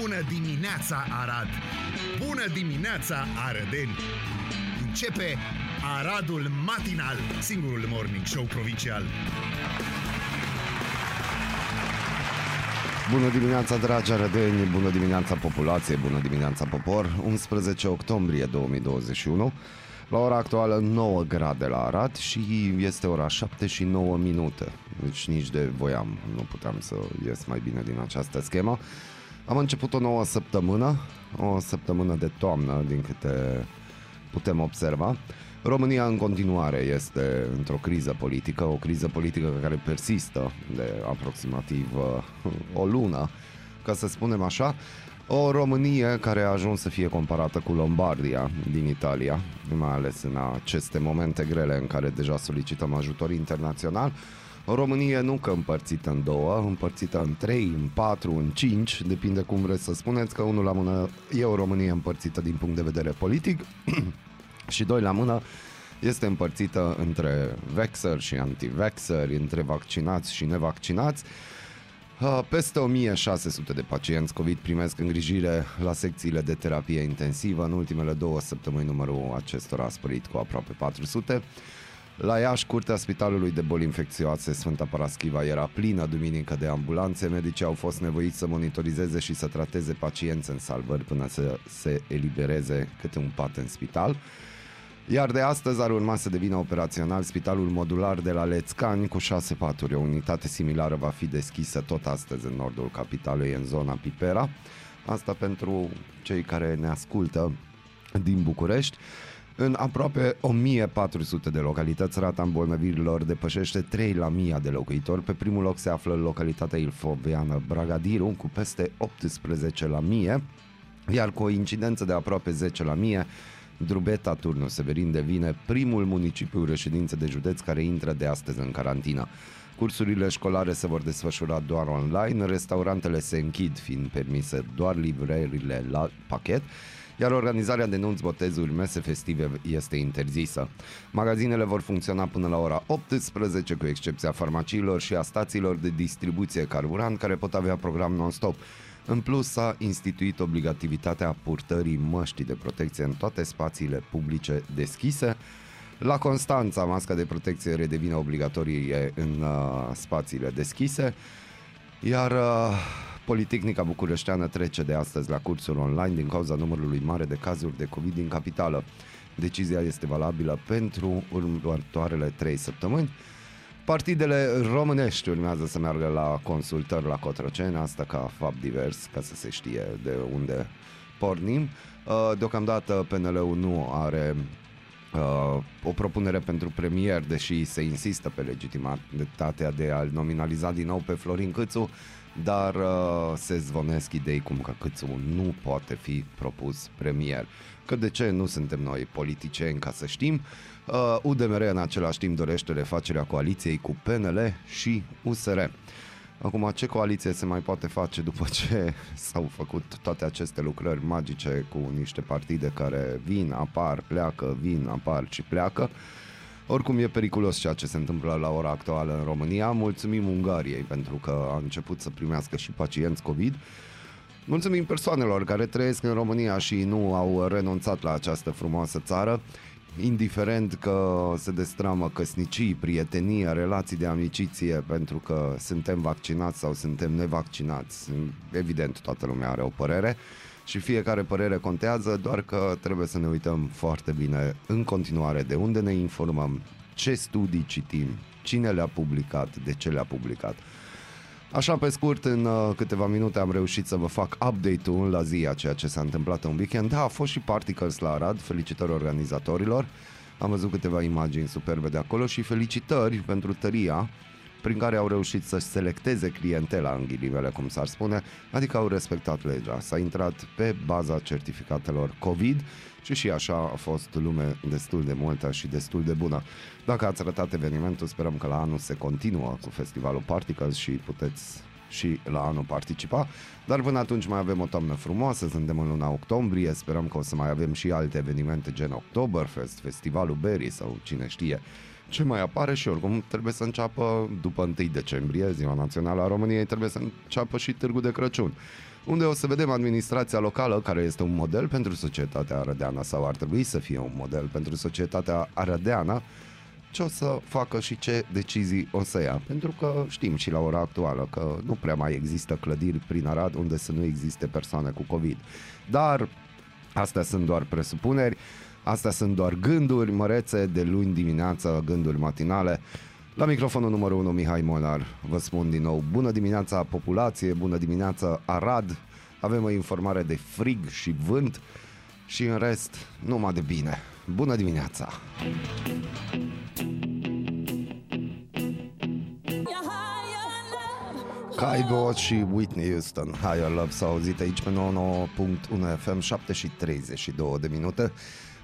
Bună dimineața, Arad! Bună dimineața, Arădeni! Începe Aradul Matinal, singurul morning show provincial. Bună dimineața, dragi arădeni, bună dimineața populație, bună dimineața popor, 11 octombrie 2021. La ora actuală 9 grade la Arad și este ora 7 și 9 minute. Deci nici de voiam, nu puteam să ies mai bine din această schemă. Am început o nouă săptămână, o săptămână de toamnă, din câte putem observa. România în continuare este într-o criză politică, o criză politică care persistă de aproximativ uh, o lună, ca să spunem așa. O Românie care a ajuns să fie comparată cu Lombardia din Italia, mai ales în aceste momente grele în care deja solicităm ajutor internațional. O Românie nu că împărțită în două, împărțită în trei, în patru, în cinci, depinde cum vreți să spuneți, că unul la mână e o Românie împărțită din punct de vedere politic și doi la mână este împărțită între vexer și anti-vexer, între vaccinați și nevaccinați. Uh, Peste 1600 de pacienți COVID primesc îngrijire la secțiile de terapie intensivă. În ultimele două săptămâni numărul acestora a spărit cu aproape 400. La Iași, curtea Spitalului de Boli Infecțioase Sfânta Paraschiva era plină duminică de ambulanțe. Medicii au fost nevoiți să monitorizeze și să trateze pacienți în salvări până să se elibereze câte un pat în spital. Iar de astăzi ar urma să devină operațional spitalul modular de la Lețcani cu șase paturi. O unitate similară va fi deschisă tot astăzi în nordul capitalei, în zona Pipera. Asta pentru cei care ne ascultă din București. În aproape 1400 de localități, rata îmbolnăvirilor depășește 3 la 1000 de locuitori. Pe primul loc se află localitatea ilfoveană Bragadiru, cu peste 18 la 1000, iar cu o incidență de aproape 10 la 1000, Drubeta Turnu Severin devine primul municipiu reședință de județ care intră de astăzi în carantină. Cursurile școlare se vor desfășura doar online, restaurantele se închid fiind permise doar livrările la pachet, iar organizarea de nunți, botezuri, mese festive este interzisă. Magazinele vor funcționa până la ora 18, cu excepția farmaciilor și a stațiilor de distribuție carburant, care pot avea program non-stop. În plus, s-a instituit obligativitatea purtării măștii de protecție în toate spațiile publice deschise. La Constanța, masca de protecție redevine obligatorie în uh, spațiile deschise, iar uh, Politehnica Bucureșteană trece de astăzi la cursuri online din cauza numărului mare de cazuri de COVID din capitală. Decizia este valabilă pentru următoarele 3 săptămâni. Partidele românești urmează să meargă la consultări la Cotroceni, asta ca fapt divers, ca să se știe de unde pornim. Uh, deocamdată PNL-ul nu are uh, o propunere pentru premier, deși se insistă pe legitimitatea de a-l nominaliza din nou pe Florin Câțu, dar uh, se zvonesc idei cum că Câțu nu poate fi propus premier. Că de ce nu suntem noi politicieni ca să știm? Uh, UDMR în același timp dorește refacerea coaliției cu PNL și USR. Acum, ce coaliție se mai poate face după ce s-au făcut toate aceste lucrări magice cu niște partide care vin, apar, pleacă, vin, apar și pleacă? Oricum e periculos ceea ce se întâmplă la ora actuală în România. Mulțumim Ungariei pentru că a început să primească și pacienți COVID. Mulțumim persoanelor care trăiesc în România și nu au renunțat la această frumoasă țară indiferent că se destramă căsnicii, prietenie, relații de amiciție pentru că suntem vaccinați sau suntem nevaccinați. Evident, toată lumea are o părere și fiecare părere contează, doar că trebuie să ne uităm foarte bine în continuare de unde ne informăm, ce studii citim, cine le-a publicat, de ce le-a publicat. Așa pe scurt, în uh, câteva minute am reușit să vă fac update-ul la zi a ceea ce s-a întâmplat în weekend. Da, a fost și Particles la Arad, felicitări organizatorilor. Am văzut câteva imagini superbe de acolo și felicitări pentru tăria prin care au reușit să selecteze clientela în ghilimele, cum s-ar spune, adică au respectat legea. S-a intrat pe baza certificatelor COVID și și așa a fost lume destul de multă și destul de bună. Dacă ați arătat evenimentul, sperăm că la anul se continuă cu festivalul Particles și puteți și la anul participa, dar până atunci mai avem o toamnă frumoasă, suntem în luna octombrie, sperăm că o să mai avem și alte evenimente gen Oktoberfest, Festivalul Berry sau cine știe ce mai apare și oricum trebuie să înceapă după 1 decembrie, Ziua Națională a României, trebuie să înceapă și Târgul de Crăciun. unde o să vedem administrația locală, care este un model pentru societatea arădeană sau ar trebui să fie un model pentru societatea arădeană, ce o să facă și ce decizii o să ia. Pentru că știm și la ora actuală că nu prea mai există clădiri prin Arad unde să nu existe persoane cu COVID. Dar astea sunt doar presupuneri, astea sunt doar gânduri mărețe de luni dimineață, gânduri matinale. La microfonul numărul 1, Mihai Molnar, vă spun din nou, bună dimineața populație, bună dimineața Arad, avem o informare de frig și vânt și în rest numai de bine. Bună dimineața! Kaigo și Whitney Houston Higher Love s-au auzit aici pe 99.1 FM 7 și 32 de minute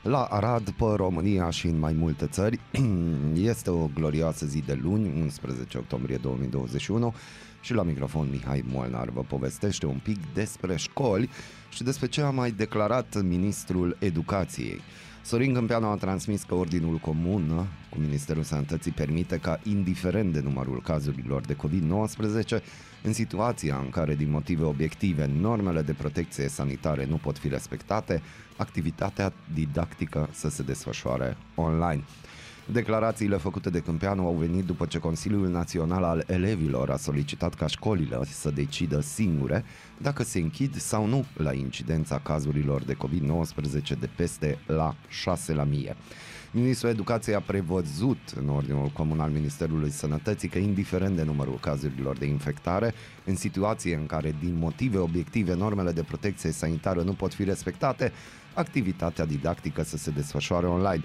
la Arad, pe România și în mai multe țări. Este o glorioasă zi de luni, 11 octombrie 2021 și la microfon Mihai Molnar vă povestește un pic despre școli și despre ce a mai declarat ministrul educației. Sorin Câmpeanu a transmis că Ordinul Comun cu Ministerul Sănătății permite ca, indiferent de numărul cazurilor de COVID-19, în situația în care, din motive obiective, normele de protecție sanitare nu pot fi respectate, activitatea didactică să se desfășoare online. Declarațiile făcute de Câmpeanu au venit după ce Consiliul Național al Elevilor a solicitat ca școlile să decidă singure dacă se închid sau nu la incidența cazurilor de COVID-19 de peste la 6 la mie. Ministrul Educației a prevăzut în Ordinul Comun al Ministerului Sănătății că, indiferent de numărul cazurilor de infectare, în situație în care, din motive obiective, normele de protecție sanitară nu pot fi respectate, activitatea didactică să se desfășoare online.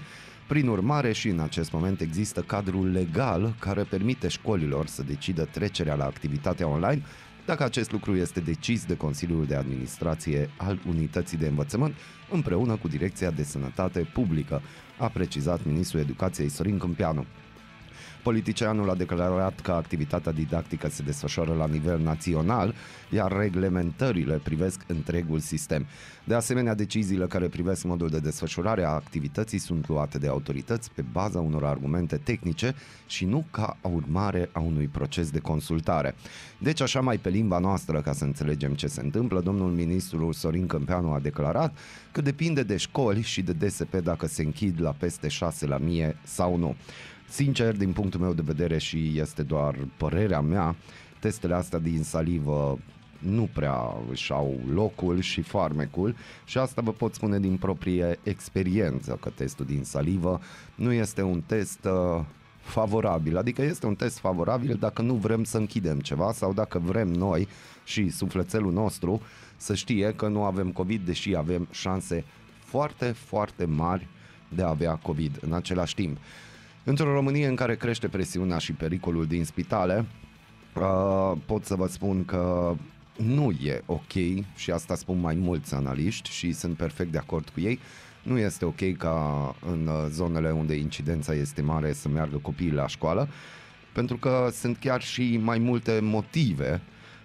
Prin urmare, și în acest moment există cadrul legal care permite școlilor să decidă trecerea la activitatea online dacă acest lucru este decis de Consiliul de Administrație al Unității de Învățământ împreună cu Direcția de Sănătate Publică, a precizat ministrul educației Sorin Câmpianu. Politicianul a declarat că activitatea didactică se desfășoară la nivel național, iar reglementările privesc întregul sistem. De asemenea, deciziile care privesc modul de desfășurare a activității sunt luate de autorități pe baza unor argumente tehnice și nu ca urmare a unui proces de consultare. Deci, așa mai pe limba noastră, ca să înțelegem ce se întâmplă, domnul ministru Sorin Câmpeanu a declarat că depinde de școli și de DSP dacă se închid la peste 6 la mie sau nu. Sincer, din punctul meu de vedere și este doar părerea mea, testele astea din salivă nu prea își au locul și farmecul și asta vă pot spune din proprie experiență că testul din salivă nu este un test uh, favorabil, adică este un test favorabil dacă nu vrem să închidem ceva sau dacă vrem noi și sufletelul nostru să știe că nu avem COVID, deși avem șanse foarte, foarte mari de a avea COVID în același timp. Într-o Românie în care crește presiunea și pericolul din spitale, uh, pot să vă spun că nu e ok și asta spun mai mulți analiști și sunt perfect de acord cu ei. Nu este ok ca în zonele unde incidența este mare să meargă copiii la școală, pentru că sunt chiar și mai multe motive,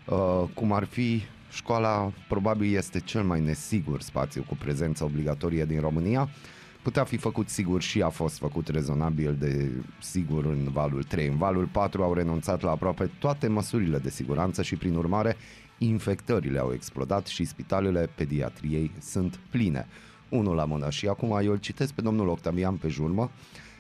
uh, cum ar fi școala probabil este cel mai nesigur spațiu cu prezență obligatorie din România, putea fi făcut sigur și a fost făcut rezonabil de sigur în valul 3. În valul 4 au renunțat la aproape toate măsurile de siguranță și prin urmare infectările au explodat și spitalele pediatriei sunt pline. Unul la mână și acum eu îl citesc pe domnul Octavian pe jurmă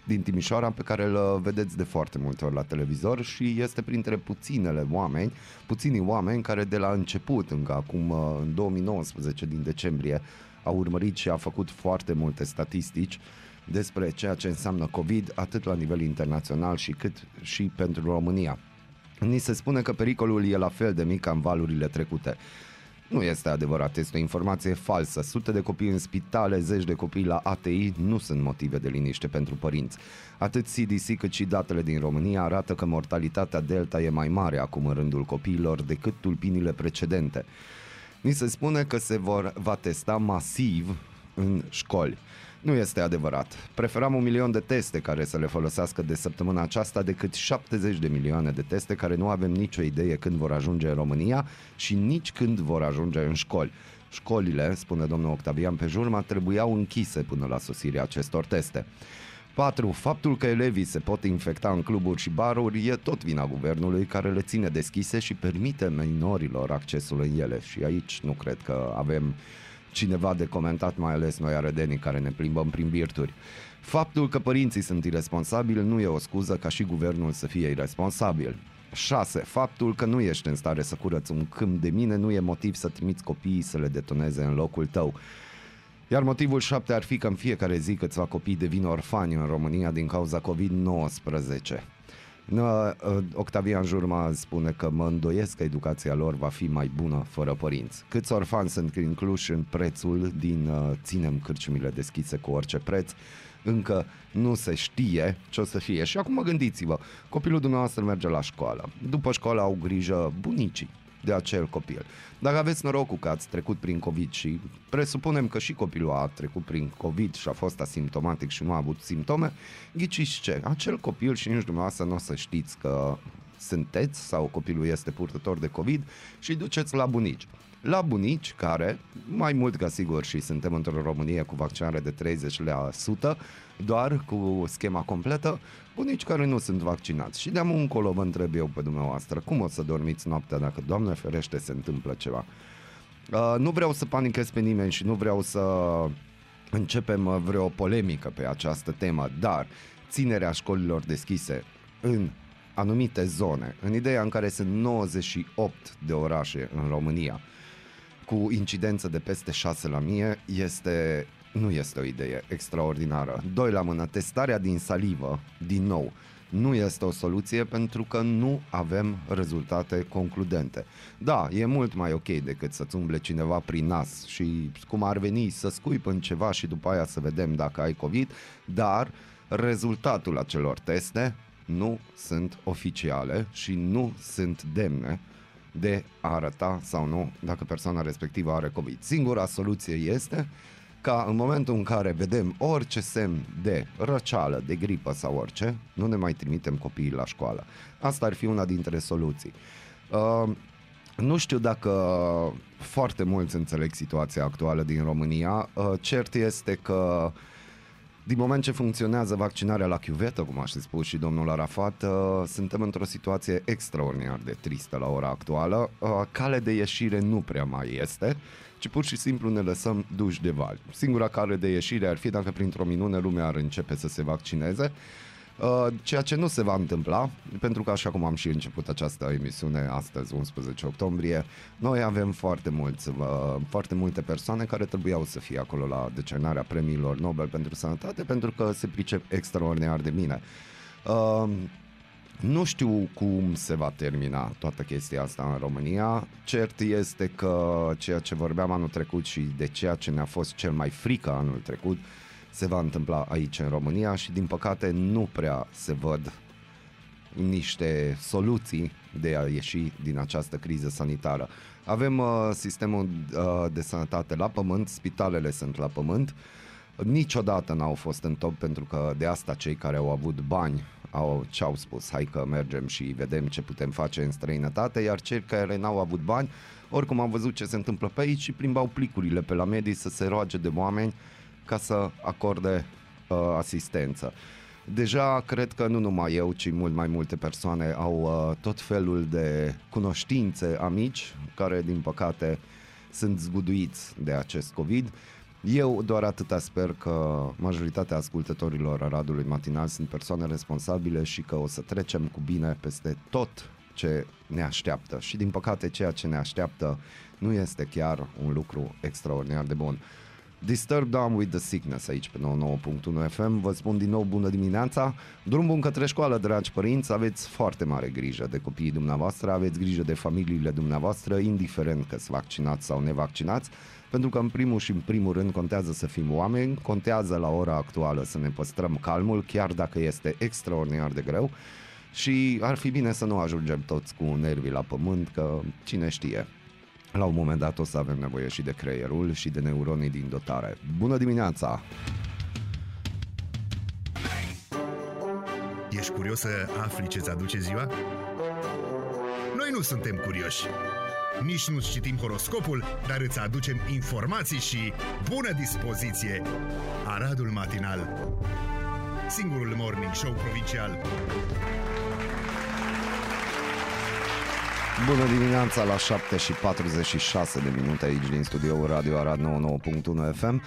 din Timișoara pe care îl vedeți de foarte multe ori la televizor și este printre puținele oameni, puținii oameni care de la început, încă acum în 2019 din decembrie, a urmărit și a făcut foarte multe statistici despre ceea ce înseamnă COVID, atât la nivel internațional și cât și pentru România. Ni se spune că pericolul e la fel de mic ca în valurile trecute. Nu este adevărat, este o informație falsă. Sute de copii în spitale, zeci de copii la ATI nu sunt motive de liniște pentru părinți. Atât CDC cât și datele din România arată că mortalitatea Delta e mai mare acum în rândul copiilor decât tulpinile precedente. Ni se spune că se vor, va testa masiv în școli. Nu este adevărat. Preferam un milion de teste care să le folosească de săptămâna aceasta decât 70 de milioane de teste care nu avem nicio idee când vor ajunge în România și nici când vor ajunge în școli. Școlile, spune domnul Octavian pe jurma, trebuiau închise până la sosirea acestor teste. 4. Faptul că elevii se pot infecta în cluburi și baruri e tot vina guvernului care le ține deschise și permite minorilor accesul în ele. Și aici nu cred că avem cineva de comentat, mai ales noi arădenii care ne plimbăm prin virturi. Faptul că părinții sunt irresponsabili nu e o scuză ca și guvernul să fie irresponsabil. 6. Faptul că nu ești în stare să curăți un câmp de mine nu e motiv să trimiți copiii să le detoneze în locul tău. Iar motivul 7 ar fi că în fiecare zi câțiva copii devin orfani în România din cauza COVID-19. Octavian Jurma spune că mă îndoiesc că educația lor va fi mai bună fără părinți. Câți orfani sunt incluși în prețul din uh, ținem cârciumile deschise cu orice preț, încă nu se știe ce o să fie. Și acum gândiți-vă, copilul dumneavoastră merge la școală. După școală au grijă bunicii de acel copil. Dacă aveți norocul că ați trecut prin COVID și presupunem că și copilul a trecut prin COVID și a fost asimptomatic și nu a avut simptome, ghiciți ce? Acel copil și nici dumneavoastră nu o să știți că sunteți sau copilul este purtător de COVID și duceți la bunici la bunici care, mai mult ca sigur și suntem într-o Românie cu vaccinare de 30%, doar cu schema completă, bunici care nu sunt vaccinați. Și de-am încolo vă întreb eu pe dumneavoastră, cum o să dormiți noaptea dacă, Doamne ferește, se întâmplă ceva? Uh, nu vreau să panichez pe nimeni și nu vreau să începem uh, vreo polemică pe această temă, dar ținerea școlilor deschise în anumite zone, în ideea în care sunt 98 de orașe în România, cu incidență de peste 6 la mie, este nu este o idee extraordinară. Doi la mână, testarea din salivă, din nou, nu este o soluție pentru că nu avem rezultate concludente. Da, e mult mai ok decât să-ți umble cineva prin nas și cum ar veni să scuip în ceva și după aia să vedem dacă ai COVID, dar rezultatul acelor teste nu sunt oficiale și nu sunt demne de a arăta sau nu dacă persoana respectivă are COVID. Singura soluție este ca în momentul în care vedem orice semn de răceală, de gripă sau orice, nu ne mai trimitem copiii la școală. Asta ar fi una dintre soluții. Uh, nu știu dacă foarte mulți înțeleg situația actuală din România. Uh, cert este că uh, din moment ce funcționează vaccinarea la chiuvetă, cum a spus și domnul Arafat, uh, suntem într-o situație extraordinar de tristă la ora actuală. Uh, cale de ieșire nu prea mai este, ci pur și simplu ne lăsăm duși de vali. Singura cale de ieșire ar fi dacă printr-o minune lumea ar începe să se vaccineze, Uh, ceea ce nu se va întâmpla, pentru că așa cum am și început această emisiune astăzi, 11 octombrie, noi avem foarte, mulți, uh, foarte multe persoane care trebuiau să fie acolo la decernarea premiilor Nobel pentru Sănătate, pentru că se pricep extraordinar de bine. Uh, nu știu cum se va termina toată chestia asta în România. Cert este că ceea ce vorbeam anul trecut și de ceea ce ne-a fost cel mai frică anul trecut, uh, se va întâmpla aici în România și din păcate nu prea se văd niște soluții de a ieși din această criză sanitară. Avem uh, sistemul uh, de sănătate la pământ, spitalele sunt la pământ, niciodată n-au fost în top pentru că de asta cei care au avut bani au, ce-au spus, hai că mergem și vedem ce putem face în străinătate, iar cei care n-au avut bani, oricum am văzut ce se întâmplă pe aici și plimbau plicurile pe la medii să se roage de oameni ca să acorde uh, asistență. Deja cred că nu numai eu, ci mult mai multe persoane au uh, tot felul de cunoștințe amici care, din păcate, sunt zguduiți de acest COVID. Eu doar atâta sper că majoritatea ascultătorilor Aradului Matinal sunt persoane responsabile și că o să trecem cu bine peste tot ce ne așteaptă. Și din păcate ceea ce ne așteaptă nu este chiar un lucru extraordinar de bun. Disturb Down with the Sickness aici pe 99.1 FM. Vă spun din nou bună dimineața. Drum bun către școală, dragi părinți. Aveți foarte mare grijă de copiii dumneavoastră, aveți grijă de familiile dumneavoastră, indiferent că sunt vaccinați sau nevaccinați, pentru că în primul și în primul rând contează să fim oameni, contează la ora actuală să ne păstrăm calmul, chiar dacă este extraordinar de greu și ar fi bine să nu ajungem toți cu nervii la pământ, că cine știe, la un moment dat o să avem nevoie și de creierul și de neuronii din dotare. Bună dimineața! Ești curios să afli ce-ți aduce ziua? Noi nu suntem curioși. Nici nu citim horoscopul, dar îți aducem informații și bună dispoziție. Aradul Matinal Singurul morning show provincial. Bună dimineața la 7 și 46 de minute aici din studioul Radio Arad 99.1 FM.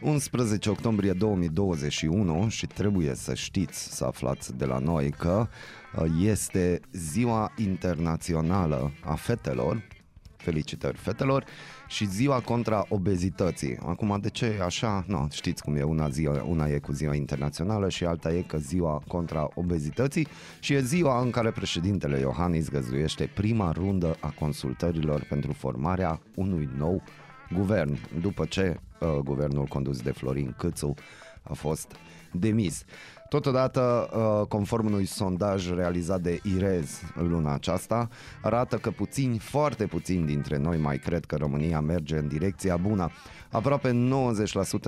11 octombrie 2021 și trebuie să știți, să aflați de la noi că uh, este ziua internațională a fetelor, felicitări fetelor, și ziua contra obezității. Acum, de ce e așa? Nu, știți cum e, una, ziua, una e cu ziua internațională și alta e că ziua contra obezității și e ziua în care președintele Iohannis găzduiește prima rundă a consultărilor pentru formarea unui nou guvern, după ce uh, guvernul condus de Florin Câțu a fost demis. Totodată, uh, conform unui sondaj realizat de IREZ luna aceasta, arată că puțini, foarte puțini dintre noi mai cred că România merge în direcția bună. Aproape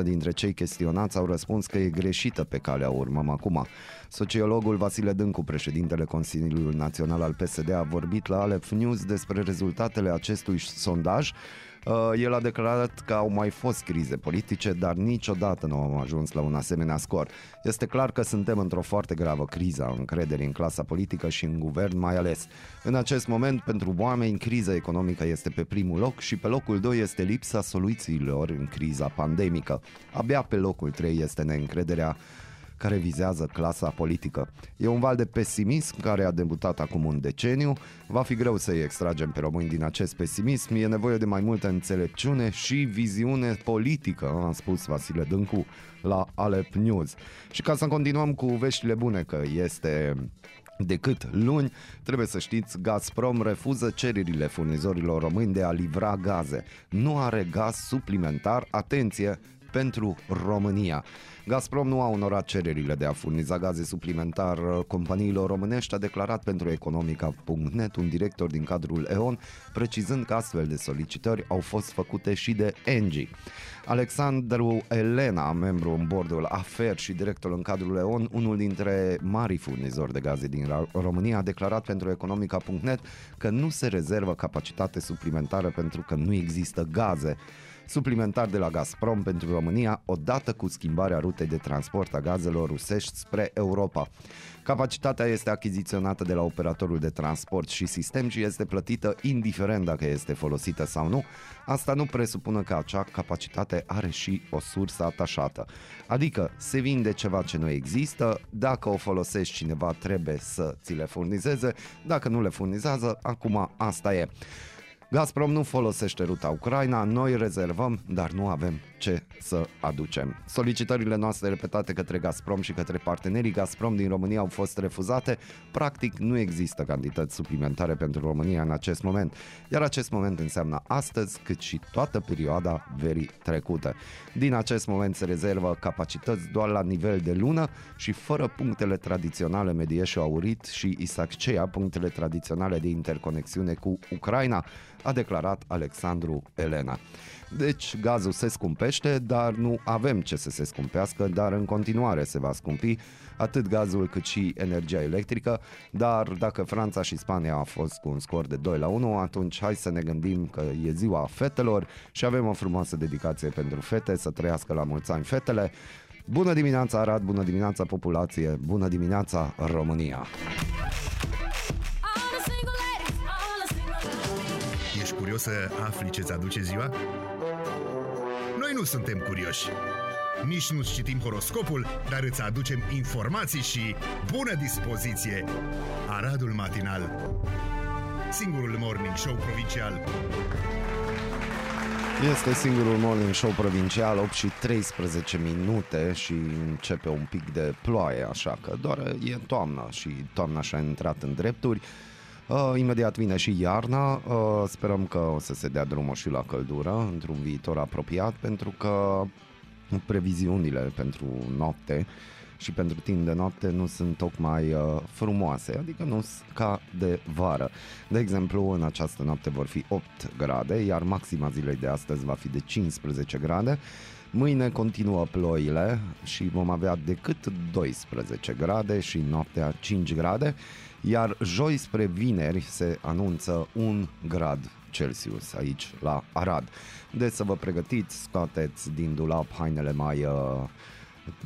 90% dintre cei chestionați au răspuns că e greșită pe calea urmăm acum. Sociologul Vasile Dâncu, președintele Consiliului Național al PSD, a vorbit la Alep News despre rezultatele acestui sondaj Uh, el a declarat că au mai fost crize politice, dar niciodată nu am ajuns la un asemenea scor. Este clar că suntem într-o foarte gravă criză a încrederii în clasa politică și în guvern mai ales. În acest moment, pentru oameni, criza economică este pe primul loc și pe locul 2 este lipsa soluțiilor în criza pandemică. Abia pe locul 3 este neîncrederea care vizează clasa politică. E un val de pesimism care a debutat acum un deceniu. Va fi greu să-i extragem pe români din acest pesimism. E nevoie de mai multă înțelepciune și viziune politică, a spus Vasile Dâncu la Alep News. Și ca să continuăm cu veștile bune că este decât luni, trebuie să știți, Gazprom refuză cererile furnizorilor români de a livra gaze. Nu are gaz suplimentar, atenție, pentru România. Gazprom nu a onorat cererile de a furniza gaze suplimentar companiilor românești, a declarat pentru Economica.net un director din cadrul EON, precizând că astfel de solicitări au fost făcute și de Engie. Alexandru Elena, membru în bordul AFER și director în cadrul EON, unul dintre marii furnizori de gaze din România, a declarat pentru Economica.net că nu se rezervă capacitate suplimentară pentru că nu există gaze suplimentar de la Gazprom pentru România, odată cu schimbarea rutei de transport a gazelor rusești spre Europa. Capacitatea este achiziționată de la operatorul de transport și sistem și este plătită indiferent dacă este folosită sau nu. Asta nu presupune că acea capacitate are și o sursă atașată. Adică se vinde ceva ce nu există, dacă o folosești cineva trebuie să ți le furnizeze, dacă nu le furnizează, acum asta e. Gazprom nu folosește ruta Ucraina, noi rezervăm, dar nu avem ce să aducem. Solicitările noastre repetate către Gazprom și către partenerii Gazprom din România au fost refuzate. Practic nu există cantități suplimentare pentru România în acest moment, iar acest moment înseamnă astăzi cât și toată perioada verii trecute. Din acest moment se rezervă capacități doar la nivel de lună și fără punctele tradiționale Medieșu Aurit și Isaccea, punctele tradiționale de interconexiune cu Ucraina, a declarat Alexandru Elena. Deci gazul se scumpește, dar nu avem ce să se scumpească, dar în continuare se va scumpi atât gazul cât și energia electrică, dar dacă Franța și Spania a fost cu un scor de 2 la 1, atunci hai să ne gândim că e ziua fetelor și avem o frumoasă dedicație pentru fete, să trăiască la mulți ani fetele. Bună dimineața Arad, bună dimineața populație, bună dimineața România! Curios să afli ce-ți aduce ziua? Noi nu suntem curioși. Nici nu citim horoscopul, dar îți aducem informații și bună dispoziție. Aradul Matinal Singurul Morning Show Provincial este singurul morning show provincial, 8 și 13 minute și începe un pic de ploaie, așa că doar e toamna și toamna și-a intrat în drepturi. Uh, imediat vine și iarna, uh, sperăm că o să se dea drumul și la căldură într-un viitor apropiat, pentru că previziunile pentru noapte și pentru timp de noapte nu sunt tocmai uh, frumoase, adică nu ca de vară. De exemplu, în această noapte vor fi 8 grade, iar maxima zilei de astăzi va fi de 15 grade. Mâine continuă ploile și vom avea decât 12 grade și noaptea 5 grade iar joi spre vineri se anunță un grad Celsius aici la Arad. Deci să vă pregătiți, scoateți din dulap hainele mai uh,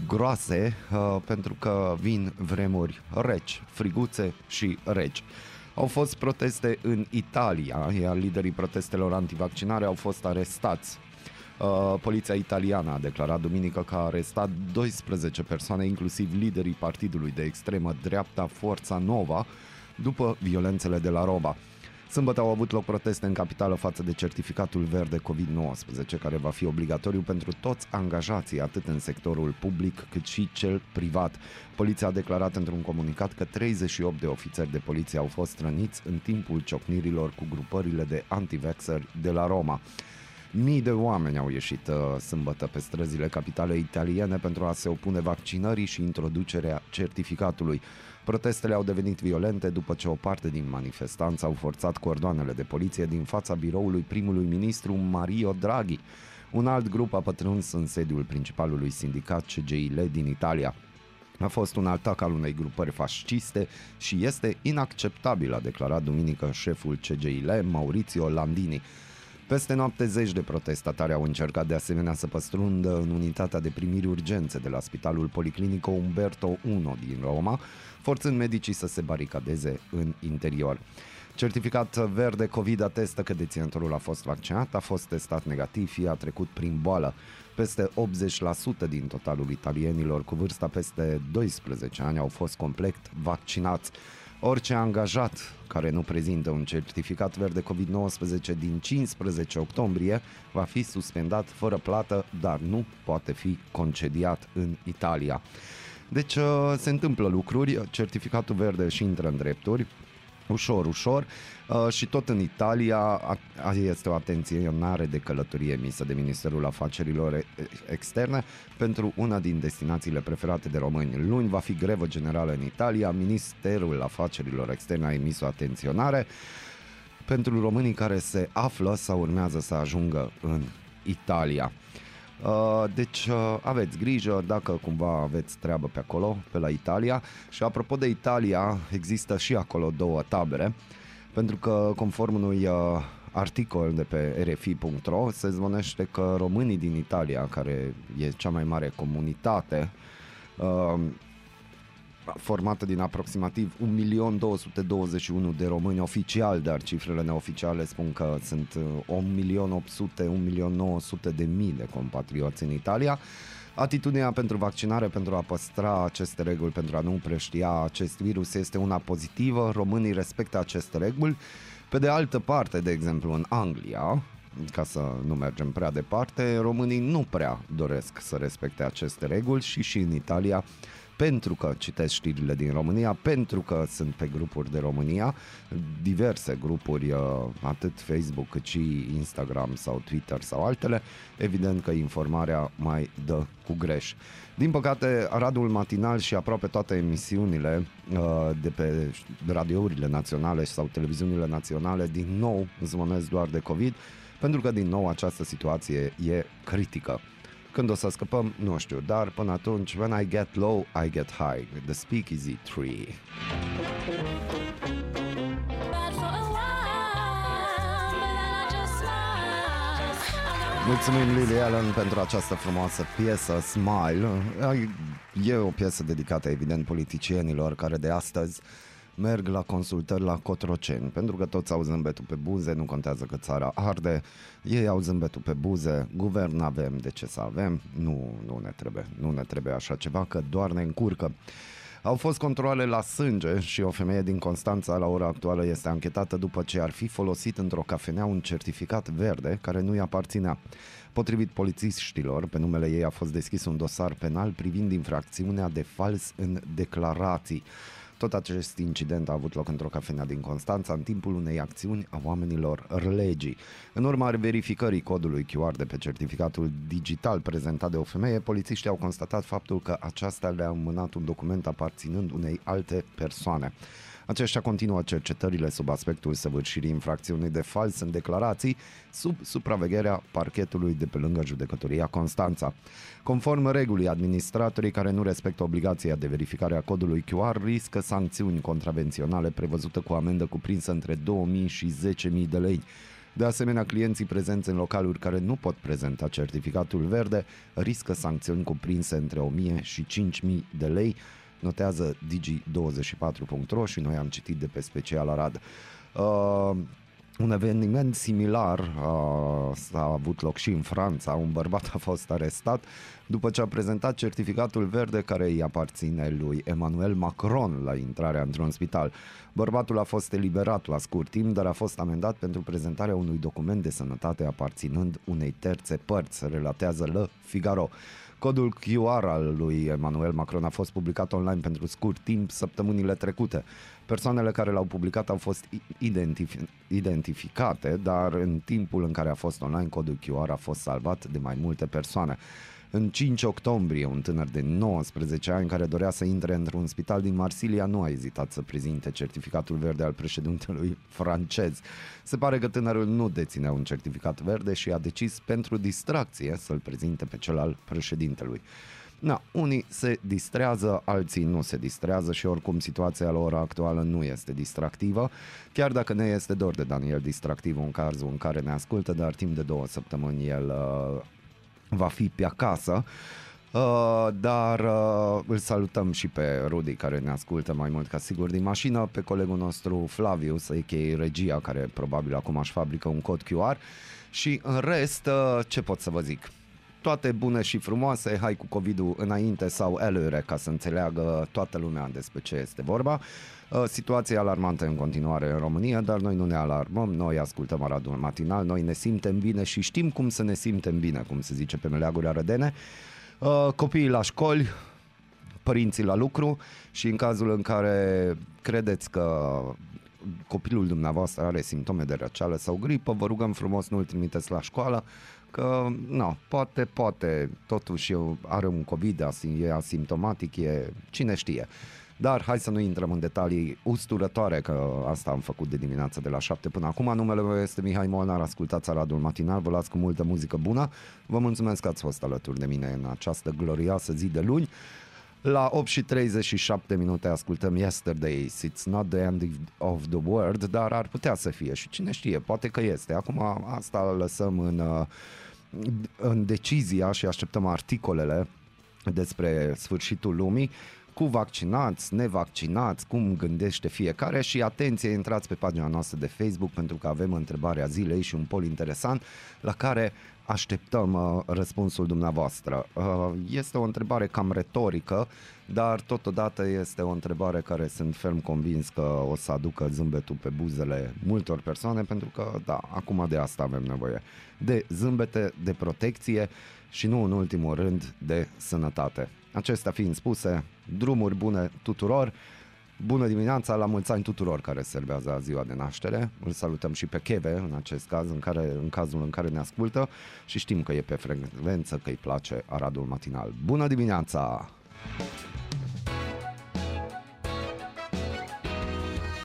groase uh, pentru că vin vremuri reci, friguțe și reci. Au fost proteste în Italia, iar liderii protestelor antivaccinare au fost arestați. Uh, poliția italiană a declarat duminică că a arestat 12 persoane, inclusiv liderii partidului de extremă dreapta Forța Nova, după violențele de la Roma. Sâmbătă au avut loc proteste în capitală față de certificatul verde COVID-19, care va fi obligatoriu pentru toți angajații, atât în sectorul public cât și cel privat. Poliția a declarat într-un comunicat că 38 de ofițeri de poliție au fost răniți în timpul ciocnirilor cu grupările de antivaxeri de la Roma. Mii de oameni au ieșit uh, sâmbătă pe străzile capitale italiene pentru a se opune vaccinării și introducerea certificatului. Protestele au devenit violente după ce o parte din manifestanți au forțat cordoanele de poliție din fața biroului primului ministru Mario Draghi. Un alt grup a pătruns în sediul principalului sindicat CGIL din Italia. A fost un atac al unei grupări fasciste și este inacceptabil, a declarat duminică șeful CGIL, Maurizio Landini. Peste noapte zeci de protestatari au încercat de asemenea să păstrundă în unitatea de primiri urgențe de la Spitalul Policlinico Umberto I din Roma, forțând medicii să se baricadeze în interior. Certificat verde COVID atestă că deținătorul a fost vaccinat, a fost testat negativ, fie a trecut prin boală. Peste 80% din totalul italienilor cu vârsta peste 12 ani au fost complet vaccinați. Orice angajat care nu prezintă un certificat verde COVID-19 din 15 octombrie va fi suspendat fără plată, dar nu poate fi concediat în Italia. Deci uh, se întâmplă lucruri, certificatul verde și intră în drepturi, ușor, ușor uh, și tot în Italia este o atenționare de călătorie emisă de Ministerul Afacerilor Externe pentru una din destinațiile preferate de români. Luni va fi grevă generală în Italia, Ministerul Afacerilor Externe a emis o atenționare pentru românii care se află sau urmează să ajungă în Italia. Uh, deci uh, aveți grijă dacă cumva aveți treabă pe acolo, pe la Italia. Și apropo de Italia, există și acolo două tabere, pentru că conform unui uh, articol de pe rfi.ro se zvonește că românii din Italia, care e cea mai mare comunitate, formată din aproximativ 1.221.000 de români oficial, dar cifrele neoficiale spun că sunt 1.800.000, uh, 1.900.000 de mii de compatrioți în Italia. Atitudinea pentru vaccinare, pentru a păstra aceste reguli, pentru a nu preștia acest virus este una pozitivă. Românii respectă aceste reguli. Pe de altă parte, de exemplu, în Anglia, ca să nu mergem prea departe, românii nu prea doresc să respecte aceste reguli și și în Italia pentru că citesc știrile din România, pentru că sunt pe grupuri de România, diverse grupuri, uh, atât Facebook cât și Instagram sau Twitter sau altele, evident că informarea mai dă cu greș. Din păcate, Radul Matinal și aproape toate emisiunile uh, de pe radiourile naționale sau televiziunile naționale din nou zvonesc doar de COVID, pentru că din nou această situație e critică. Când o să scăpăm, nu știu, dar până atunci, when I get low, I get high. The Speakeasy Tree. Mulțumim Lily Allen pentru această frumoasă piesă, Smile. E o piesă dedicată, evident, politicienilor care de astăzi merg la consultări la Cotroceni, pentru că toți au zâmbetul pe buze, nu contează că țara arde, ei au zâmbetul pe buze, guvern avem, de ce să avem? Nu, nu ne trebuie, nu ne trebuie așa ceva, că doar ne încurcă. Au fost controle la sânge și o femeie din Constanța la ora actuală este anchetată după ce ar fi folosit într-o cafenea un certificat verde care nu-i aparținea. Potrivit polițiștilor, pe numele ei a fost deschis un dosar penal privind infracțiunea de fals în declarații. Tot acest incident a avut loc într-o cafenea din Constanța în timpul unei acțiuni a oamenilor legii. În urma verificării codului QR de pe certificatul digital prezentat de o femeie, polițiștii au constatat faptul că aceasta le-a mânat un document aparținând unei alte persoane. Aceștia continuă cercetările sub aspectul săvârșirii infracțiunii de fals în declarații sub supravegherea parchetului de pe lângă judecătoria Constanța. Conform regulii, administratorii care nu respectă obligația de verificare a codului QR riscă sancțiuni contravenționale prevăzute cu amendă cuprinsă între 2000 și 10.000 de lei. De asemenea, clienții prezenți în localuri care nu pot prezenta certificatul verde riscă sancțiuni cuprinse între 1000 și 5000 de lei, notează digi24.ro și noi am citit de pe special Arad. Uh, un eveniment similar uh, s-a avut loc și în Franța. Un bărbat a fost arestat după ce a prezentat certificatul verde care îi aparține lui Emmanuel Macron la intrarea într-un spital. Bărbatul a fost eliberat la scurt timp, dar a fost amendat pentru prezentarea unui document de sănătate aparținând unei terțe părți, relatează Le Figaro. Codul QR al lui Emmanuel Macron a fost publicat online pentru scurt timp săptămânile trecute. Persoanele care l-au publicat au fost identif- identificate, dar în timpul în care a fost online, codul QR a fost salvat de mai multe persoane. În 5 octombrie, un tânăr de 19 ani care dorea să intre într-un spital din Marsilia nu a ezitat să prezinte certificatul verde al președintelui francez. Se pare că tânărul nu deținea un certificat verde și a decis pentru distracție să-l prezinte pe cel al președintelui. Na, unii se distrează, alții nu se distrează și oricum situația la ora actuală nu este distractivă, chiar dacă ne este dor de Daniel distractiv în cazul în care ne ascultă, dar timp de două săptămâni el uh, va fi pe acasă. Uh, dar uh, îl salutăm și pe Rudi care ne ascultă mai mult ca sigur din mașină, pe colegul nostru Flavius, a.k.a. Regia, care probabil acum își fabrică un cod QR și în rest, uh, ce pot să vă zic? Toate bune și frumoase, hai cu COVID-ul înainte sau elure ca să înțeleagă toată lumea despre ce este vorba. Uh, situația e alarmantă în continuare în România, dar noi nu ne alarmăm, noi ascultăm Aradul Matinal, noi ne simtem bine și știm cum să ne simtem bine, cum se zice pe meleaguri arădene. Uh, copiii la școli, părinții la lucru și în cazul în care credeți că copilul dumneavoastră are simptome de răceală sau gripă, vă rugăm frumos nu-l trimiteți la școală, că, nu, poate, poate, totuși are un COVID, e asimptomatic, e cine știe. Dar hai să nu intrăm în detalii usturătoare, că asta am făcut de dimineață de la 7 până acum. Numele meu este Mihai Molnar, ascultați Aradul Matinal, vă las cu multă muzică bună. Vă mulțumesc că ați fost alături de mine în această glorioasă zi de luni. La 8 și 37 minute ascultăm Yesterday, It's not the end of the world, dar ar putea să fie și cine știe, poate că este. Acum asta lăsăm în, uh, în decizia și așteptăm articolele despre sfârșitul lumii cu vaccinați, nevaccinați, cum gândește fiecare și atenție, intrați pe pagina noastră de Facebook pentru că avem întrebarea zilei și un pol interesant la care așteptăm uh, răspunsul dumneavoastră. Uh, este o întrebare cam retorică, dar totodată este o întrebare care sunt ferm convins că o să aducă zâmbetul pe buzele multor persoane, pentru că, da, acum de asta avem nevoie. De zâmbete, de protecție și nu în ultimul rând de sănătate. Acestea fiind spuse, drumuri bune tuturor, Bună dimineața, la mulți ani tuturor care servează ziua de naștere. Îl salutăm și pe Keve în acest caz, în, care, în cazul în care ne ascultă și știm că e pe frecvență, că îi place Aradul Matinal. Bună dimineața!